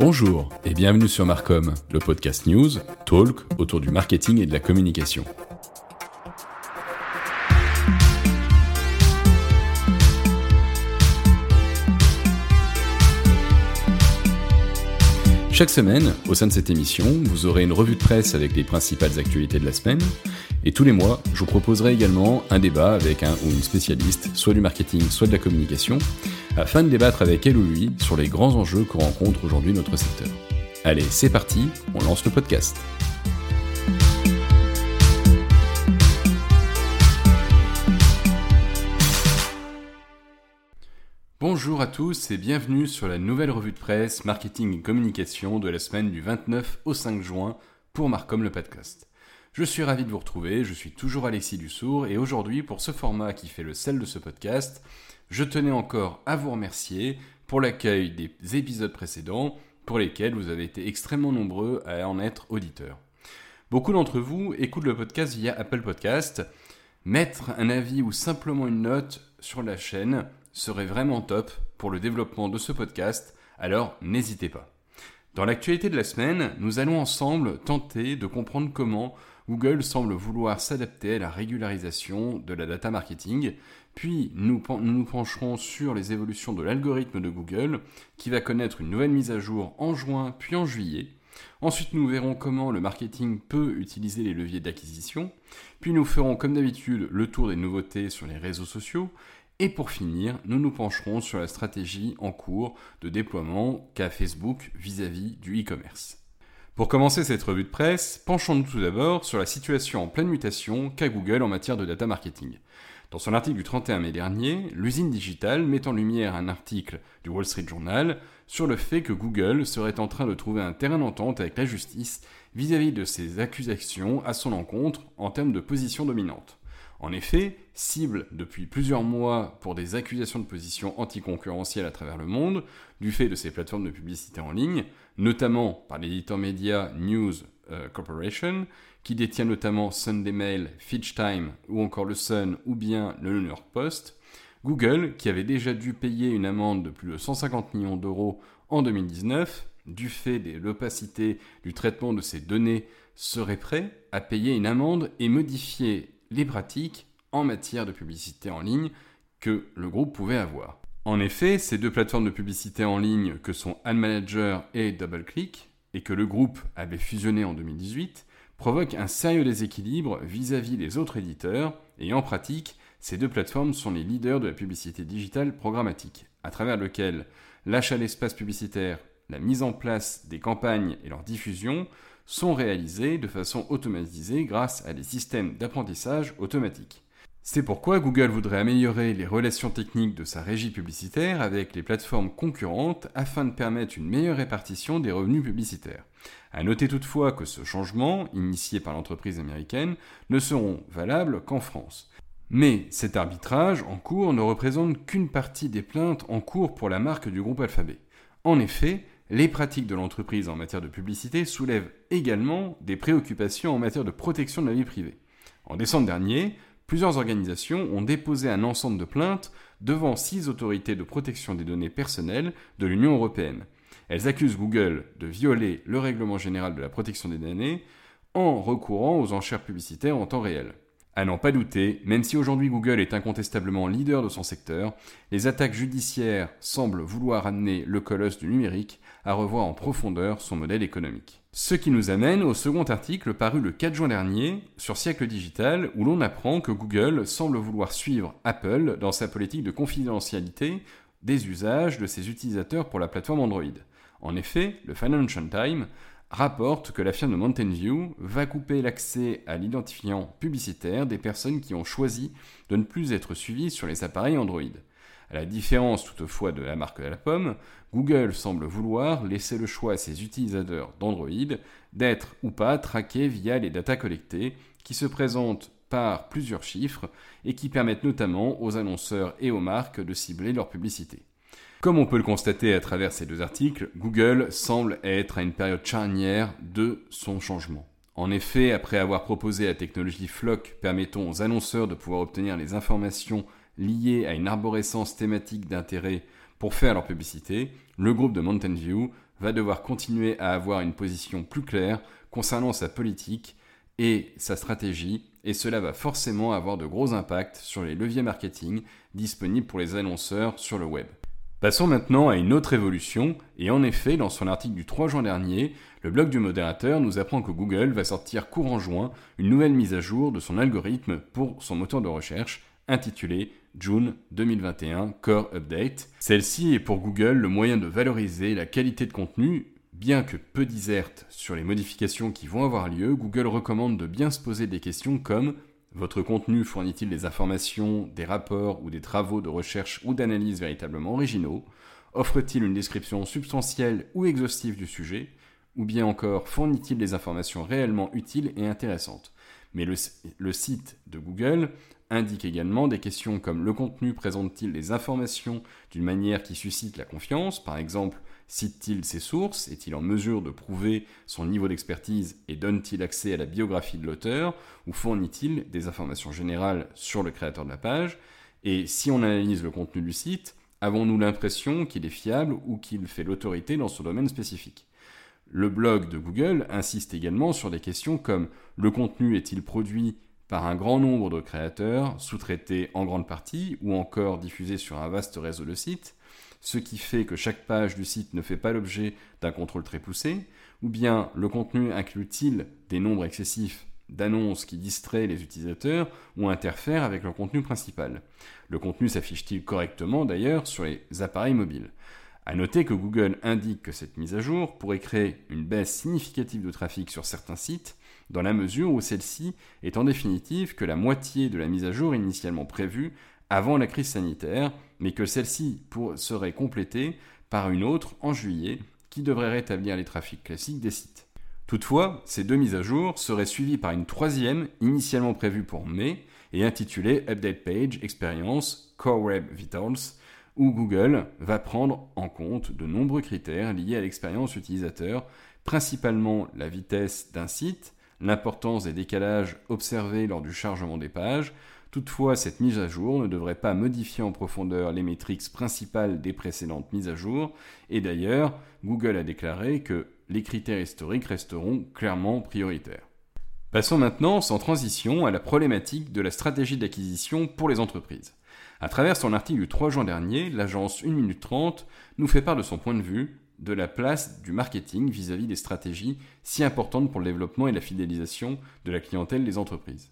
Bonjour et bienvenue sur Marcom, le podcast news, talk autour du marketing et de la communication. Chaque semaine, au sein de cette émission, vous aurez une revue de presse avec les principales actualités de la semaine. Et tous les mois, je vous proposerai également un débat avec un ou une spécialiste, soit du marketing, soit de la communication, afin de débattre avec elle ou lui sur les grands enjeux que rencontre aujourd'hui notre secteur. Allez, c'est parti, on lance le podcast. Bonjour à tous et bienvenue sur la nouvelle revue de presse Marketing et Communication de la semaine du 29 au 5 juin pour Marcom le podcast. Je suis ravi de vous retrouver, je suis toujours Alexis Dussour et aujourd'hui pour ce format qui fait le sel de ce podcast, je tenais encore à vous remercier pour l'accueil des épisodes précédents pour lesquels vous avez été extrêmement nombreux à en être auditeurs. Beaucoup d'entre vous écoutent le podcast via Apple Podcast. Mettre un avis ou simplement une note sur la chaîne serait vraiment top pour le développement de ce podcast, alors n'hésitez pas. Dans l'actualité de la semaine, nous allons ensemble tenter de comprendre comment Google semble vouloir s'adapter à la régularisation de la data marketing, puis nous, nous pencherons sur les évolutions de l'algorithme de Google, qui va connaître une nouvelle mise à jour en juin puis en juillet. Ensuite, nous verrons comment le marketing peut utiliser les leviers d'acquisition. Puis nous ferons comme d'habitude le tour des nouveautés sur les réseaux sociaux. Et pour finir, nous nous pencherons sur la stratégie en cours de déploiement qu'a Facebook vis-à-vis du e-commerce. Pour commencer cette revue de presse, penchons-nous tout d'abord sur la situation en pleine mutation qu'a Google en matière de data marketing. Dans son article du 31 mai dernier, l'usine digitale met en lumière un article du Wall Street Journal sur le fait que Google serait en train de trouver un terrain d'entente avec la justice vis-à-vis -vis de ses accusations à son encontre en termes de position dominante. En effet, cible depuis plusieurs mois pour des accusations de position anticoncurrentielle à travers le monde, du fait de ces plateformes de publicité en ligne, notamment par l'éditeur média News euh, Corporation, qui détient notamment Sunday Mail, Fitch Time ou encore le Sun ou bien le New York Post, Google, qui avait déjà dû payer une amende de plus de 150 millions d'euros en 2019, du fait de l'opacité du traitement de ces données, serait prêt à payer une amende et modifier les pratiques en matière de publicité en ligne que le groupe pouvait avoir. En effet, ces deux plateformes de publicité en ligne que sont AdManager et DoubleClick, et que le groupe avait fusionné en 2018, provoquent un sérieux déséquilibre vis-à-vis des autres éditeurs, et en pratique, ces deux plateformes sont les leaders de la publicité digitale programmatique, à travers lequel l'achat d'espace publicitaire, la mise en place des campagnes et leur diffusion sont réalisés de façon automatisée grâce à des systèmes d'apprentissage automatique. C'est pourquoi Google voudrait améliorer les relations techniques de sa régie publicitaire avec les plateformes concurrentes afin de permettre une meilleure répartition des revenus publicitaires. À noter toutefois que ce changement, initié par l'entreprise américaine, ne seront valables qu'en France. Mais cet arbitrage en cours ne représente qu'une partie des plaintes en cours pour la marque du groupe Alphabet. En effet, les pratiques de l'entreprise en matière de publicité soulèvent également des préoccupations en matière de protection de la vie privée. En décembre dernier, plusieurs organisations ont déposé un ensemble de plaintes devant six autorités de protection des données personnelles de l'Union européenne. Elles accusent Google de violer le règlement général de la protection des données en recourant aux enchères publicitaires en temps réel. À n'en pas douter, même si aujourd'hui Google est incontestablement leader de son secteur, les attaques judiciaires semblent vouloir amener le colosse du numérique à revoir en profondeur son modèle économique. Ce qui nous amène au second article paru le 4 juin dernier sur Siècle Digital où l'on apprend que Google semble vouloir suivre Apple dans sa politique de confidentialité des usages de ses utilisateurs pour la plateforme Android. En effet, le Financial Times rapporte que la firme de Mountain View va couper l'accès à l'identifiant publicitaire des personnes qui ont choisi de ne plus être suivies sur les appareils Android. À la différence toutefois de la marque de la pomme, Google semble vouloir laisser le choix à ses utilisateurs d'Android d'être ou pas traqués via les datas collectées qui se présentent par plusieurs chiffres et qui permettent notamment aux annonceurs et aux marques de cibler leur publicité. Comme on peut le constater à travers ces deux articles, Google semble être à une période charnière de son changement. En effet, après avoir proposé la technologie Flock permettant aux annonceurs de pouvoir obtenir les informations liées à une arborescence thématique d'intérêt pour faire leur publicité, le groupe de Mountain View va devoir continuer à avoir une position plus claire concernant sa politique et sa stratégie, et cela va forcément avoir de gros impacts sur les leviers marketing disponibles pour les annonceurs sur le web. Passons maintenant à une autre évolution, et en effet, dans son article du 3 juin dernier, le blog du modérateur nous apprend que Google va sortir courant juin une nouvelle mise à jour de son algorithme pour son moteur de recherche intitulé June 2021 Core Update. Celle-ci est pour Google le moyen de valoriser la qualité de contenu. Bien que peu diserte sur les modifications qui vont avoir lieu, Google recommande de bien se poser des questions comme votre contenu fournit-il des informations, des rapports ou des travaux de recherche ou d'analyse véritablement originaux Offre-t-il une description substantielle ou exhaustive du sujet Ou bien encore, fournit-il des informations réellement utiles et intéressantes Mais le, site de Google indique également des questions comme le contenu présente-t-il des informations d'une manière qui suscite la confiance Par exemple, Cite-t-il ses sources? Est-il en mesure de prouver son niveau d'expertise et donne-t-il accès à la biographie de l'auteur? Ou fournit-il des informations générales sur le créateur de la page? Et si on analyse le contenu du site, avons-nous l'impression qu'il est fiable ou qu'il fait l'autorité dans ce domaine spécifique? Le blog de Google insiste également sur des questions comme le contenu est-il produit par un grand nombre de créateurs, sous-traités en grande partie, ou encore diffusé sur un vaste réseau de sites? Ce qui fait que chaque page du site ne fait pas l'objet d'un contrôle très poussé, ou bien le contenu inclut-il des nombres excessifs d'annonces qui distraient les utilisateurs ou interfèrent avec leur contenu principal? Le contenu s'affiche-t-il correctement d'ailleurs sur les appareils mobiles? A noter que Google indique que cette mise à jour pourrait créer une baisse significative de trafic sur certains sites, dans la mesure où celle-ci est en définitive que la moitié de la mise à jour initialement prévue avant la crise sanitaire, mais que celle-ci serait complétée par une autre en juillet qui devrait rétablir les trafics classiques des sites. Toutefois, ces deux mises à jour seraient suivies par une troisième, initialement prévue pour mai, et intitulée Update Page Experience Core Web Vitals, où Google va prendre en compte de nombreux critères liés à l'expérience utilisateur, principalement la vitesse d'un site, l'importance des décalages observés lors du chargement des pages, Toutefois, cette mise à jour ne devrait pas modifier en profondeur les métriques principales des précédentes mises à jour, et d'ailleurs, Google a déclaré que les critères historiques resteront clairement prioritaires. Passons maintenant, sans transition, à la problématique de la stratégie d'acquisition pour les entreprises. À travers son article du 3 juin dernier, l'agence 1 minute 30 nous fait part de son point de vue de la place du marketing vis-à-vis -vis des stratégies si importantes pour le développement et la fidélisation de la clientèle des entreprises.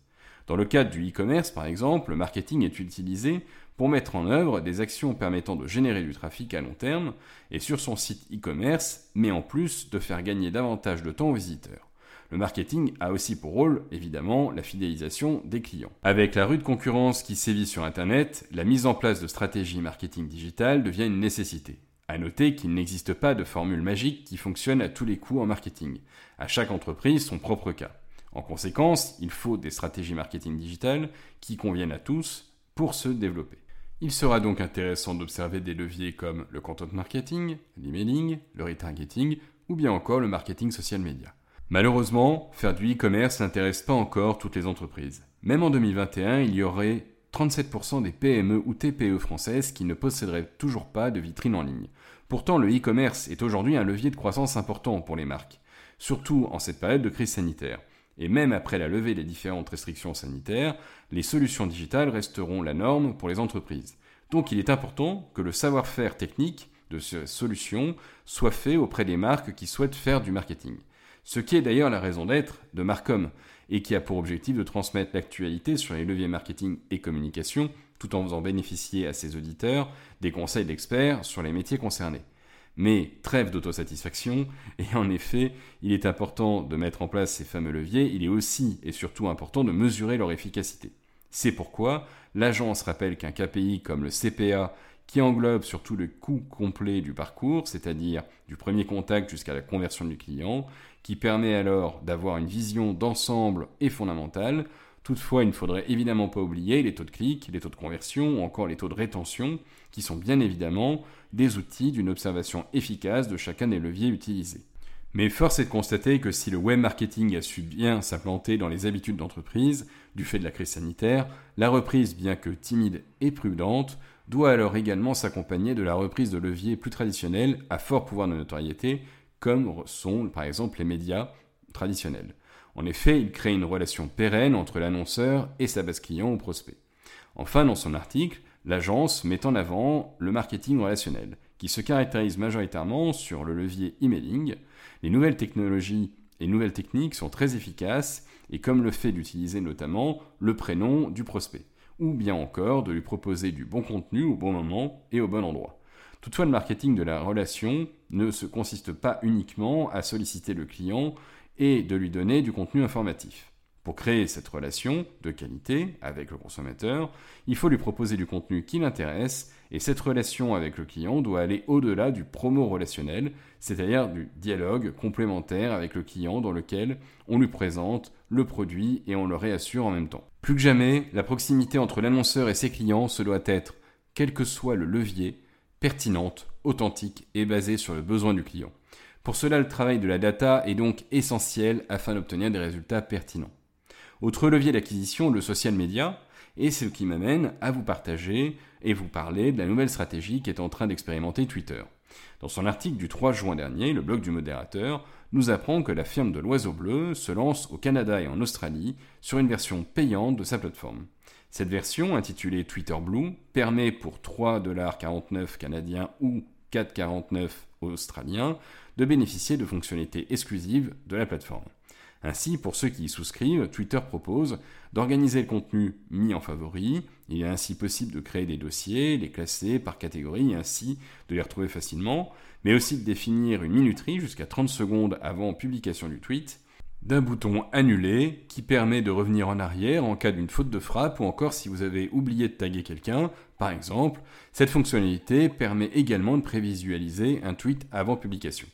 Dans le cadre du e-commerce, par exemple, le marketing est utilisé pour mettre en œuvre des actions permettant de générer du trafic à long terme et sur son site e-commerce, mais en plus de faire gagner davantage de temps aux visiteurs. Le marketing a aussi pour rôle, évidemment, la fidélisation des clients. Avec la rude concurrence qui sévit sur Internet, la mise en place de stratégies marketing digitales devient une nécessité. À noter qu'il n'existe pas de formule magique qui fonctionne à tous les coups en marketing. À chaque entreprise, son propre cas. En conséquence, il faut des stratégies marketing digitales qui conviennent à tous pour se développer. Il sera donc intéressant d'observer des leviers comme le content marketing, l'emailing, le retargeting ou bien encore le marketing social media. Malheureusement, faire du e-commerce n'intéresse pas encore toutes les entreprises. Même en 2021, il y aurait 37% des PME ou TPE françaises qui ne posséderaient toujours pas de vitrine en ligne. Pourtant, le e-commerce est aujourd'hui un levier de croissance important pour les marques, surtout en cette période de crise sanitaire. Et même après la levée des différentes restrictions sanitaires, les solutions digitales resteront la norme pour les entreprises. Donc il est important que le savoir-faire technique de ces solutions soit fait auprès des marques qui souhaitent faire du marketing. Ce qui est d'ailleurs la raison d'être de Marcom, et qui a pour objectif de transmettre l'actualité sur les leviers marketing et communication, tout en faisant bénéficier à ses auditeurs des conseils d'experts sur les métiers concernés. Mais trêve d'autosatisfaction, et en effet, il est important de mettre en place ces fameux leviers, il est aussi et surtout important de mesurer leur efficacité. C'est pourquoi l'agence rappelle qu'un KPI comme le CPA, qui englobe surtout le coût complet du parcours, c'est-à-dire du premier contact jusqu'à la conversion du client, qui permet alors d'avoir une vision d'ensemble et fondamentale. Toutefois, il ne faudrait évidemment pas oublier les taux de clic, les taux de conversion ou encore les taux de rétention, qui sont bien évidemment des outils d'une observation efficace de chacun des leviers utilisés. Mais force est de constater que si le web marketing a su bien s'implanter dans les habitudes d'entreprise du fait de la crise sanitaire, la reprise, bien que timide et prudente, doit alors également s'accompagner de la reprise de leviers plus traditionnels à fort pouvoir de notoriété, comme sont par exemple les médias traditionnels. En effet, il crée une relation pérenne entre l'annonceur et sa base client ou prospect. Enfin, dans son article, l'agence met en avant le marketing relationnel, qui se caractérise majoritairement sur le levier emailing. Les nouvelles technologies et nouvelles techniques sont très efficaces, et comme le fait d'utiliser notamment le prénom du prospect, ou bien encore de lui proposer du bon contenu au bon moment et au bon endroit. Toutefois, le marketing de la relation ne se consiste pas uniquement à solliciter le client et de lui donner du contenu informatif. Pour créer cette relation de qualité avec le consommateur, il faut lui proposer du contenu qui l'intéresse et cette relation avec le client doit aller au-delà du promo relationnel, c'est-à-dire du dialogue complémentaire avec le client dans lequel on lui présente le produit et on le réassure en même temps. Plus que jamais, la proximité entre l'annonceur et ses clients se doit être, quel que soit le levier, pertinente, authentique et basée sur le besoin du client. Pour cela, le travail de la data est donc essentiel afin d'obtenir des résultats pertinents. Autre levier d'acquisition, le social media, et c'est ce qui m'amène à vous partager et vous parler de la nouvelle stratégie qui est en train d'expérimenter Twitter. Dans son article du 3 juin dernier, le blog du modérateur nous apprend que la firme de l'Oiseau Bleu se lance au Canada et en Australie sur une version payante de sa plateforme. Cette version, intitulée Twitter Blue, permet pour 3,49$ canadiens ou 4,49$ australiens de bénéficier de fonctionnalités exclusives de la plateforme. Ainsi, pour ceux qui y souscrivent, Twitter propose d'organiser le contenu mis en favori. Il est ainsi possible de créer des dossiers, les classer par catégorie et ainsi de les retrouver facilement, mais aussi de définir une minuterie jusqu'à 30 secondes avant publication du tweet, d'un bouton annuler qui permet de revenir en arrière en cas d'une faute de frappe ou encore si vous avez oublié de taguer quelqu'un, par exemple. Cette fonctionnalité permet également de prévisualiser un tweet avant publication.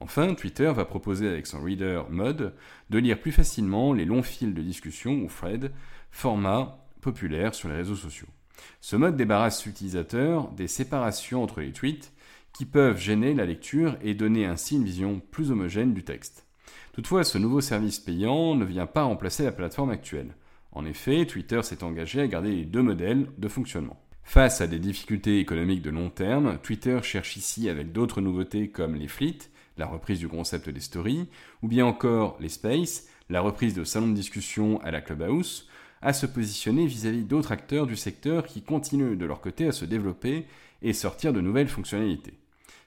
Enfin, Twitter va proposer avec son Reader Mode de lire plus facilement les longs fils de discussion ou thread, format populaire sur les réseaux sociaux. Ce mode débarrasse l'utilisateur des séparations entre les tweets qui peuvent gêner la lecture et donner ainsi une vision plus homogène du texte. Toutefois, ce nouveau service payant ne vient pas remplacer la plateforme actuelle. En effet, Twitter s'est engagé à garder les deux modèles de fonctionnement. Face à des difficultés économiques de long terme, Twitter cherche ici avec d'autres nouveautés comme les flits la reprise du concept des stories, ou bien encore les spaces, la reprise de salons de discussion à la Clubhouse, à se positionner vis-à-vis d'autres acteurs du secteur qui continuent de leur côté à se développer et sortir de nouvelles fonctionnalités.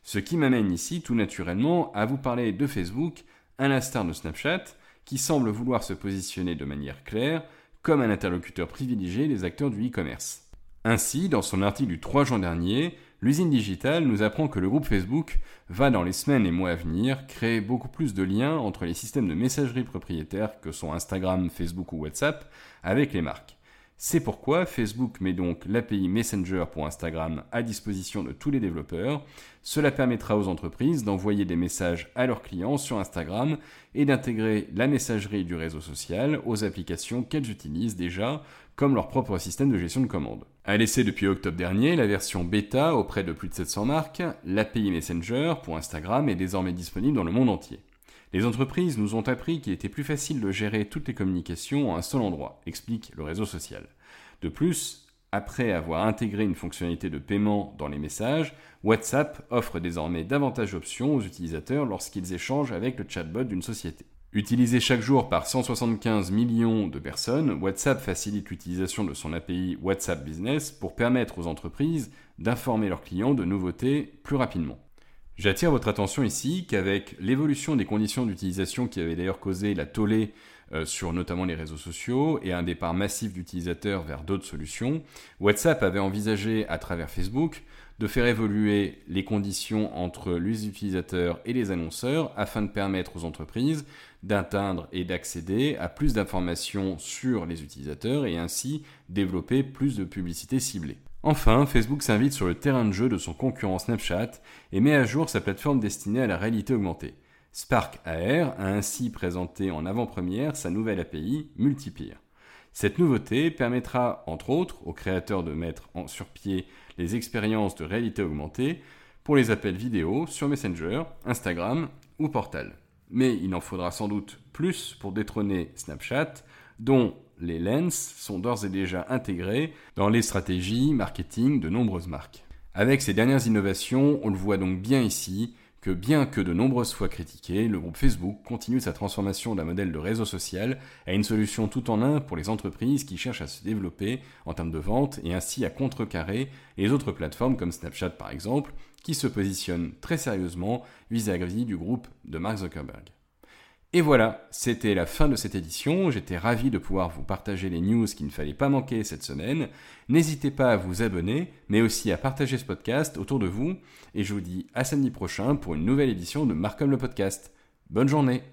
Ce qui m'amène ici tout naturellement à vous parler de Facebook, à l'instar de Snapchat, qui semble vouloir se positionner de manière claire comme un interlocuteur privilégié des acteurs du e-commerce. Ainsi, dans son article du 3 juin dernier, L'usine digitale nous apprend que le groupe Facebook va dans les semaines et mois à venir créer beaucoup plus de liens entre les systèmes de messagerie propriétaires que sont Instagram, Facebook ou WhatsApp avec les marques. C'est pourquoi Facebook met donc l'API Messenger pour Instagram à disposition de tous les développeurs. Cela permettra aux entreprises d'envoyer des messages à leurs clients sur Instagram et d'intégrer la messagerie du réseau social aux applications qu'elles utilisent déjà comme leur propre système de gestion de commandes. À l'essai depuis octobre dernier, la version bêta auprès de plus de 700 marques, l'API Messenger pour Instagram est désormais disponible dans le monde entier. Les entreprises nous ont appris qu'il était plus facile de gérer toutes les communications en un seul endroit, explique le réseau social. De plus, après avoir intégré une fonctionnalité de paiement dans les messages, WhatsApp offre désormais davantage d'options aux utilisateurs lorsqu'ils échangent avec le chatbot d'une société. Utilisé chaque jour par 175 millions de personnes, WhatsApp facilite l'utilisation de son API WhatsApp Business pour permettre aux entreprises d'informer leurs clients de nouveautés plus rapidement. J'attire votre attention ici qu'avec l'évolution des conditions d'utilisation qui avait d'ailleurs causé la tollée euh, sur notamment les réseaux sociaux et un départ massif d'utilisateurs vers d'autres solutions, WhatsApp avait envisagé à travers Facebook de faire évoluer les conditions entre les utilisateurs et les annonceurs afin de permettre aux entreprises d'atteindre et d'accéder à plus d'informations sur les utilisateurs et ainsi développer plus de publicité ciblée. Enfin, Facebook s'invite sur le terrain de jeu de son concurrent Snapchat et met à jour sa plateforme destinée à la réalité augmentée. Spark AR a ainsi présenté en avant-première sa nouvelle API Multipeer. Cette nouveauté permettra, entre autres, aux créateurs de mettre sur pied les expériences de réalité augmentée pour les appels vidéo sur Messenger, Instagram ou Portal. Mais il en faudra sans doute plus pour détrôner Snapchat, dont les lens sont d'ores et déjà intégrés dans les stratégies marketing de nombreuses marques. Avec ces dernières innovations, on le voit donc bien ici, que bien que de nombreuses fois critiqué, le groupe Facebook continue sa transformation d'un modèle de réseau social à une solution tout en un pour les entreprises qui cherchent à se développer en termes de vente et ainsi à contrecarrer les autres plateformes comme Snapchat par exemple, qui se positionnent très sérieusement vis-à-vis du groupe de Mark Zuckerberg. Et voilà, c'était la fin de cette édition. J'étais ravi de pouvoir vous partager les news qu'il ne fallait pas manquer cette semaine. N'hésitez pas à vous abonner, mais aussi à partager ce podcast autour de vous. Et je vous dis à samedi prochain pour une nouvelle édition de Markham le podcast. Bonne journée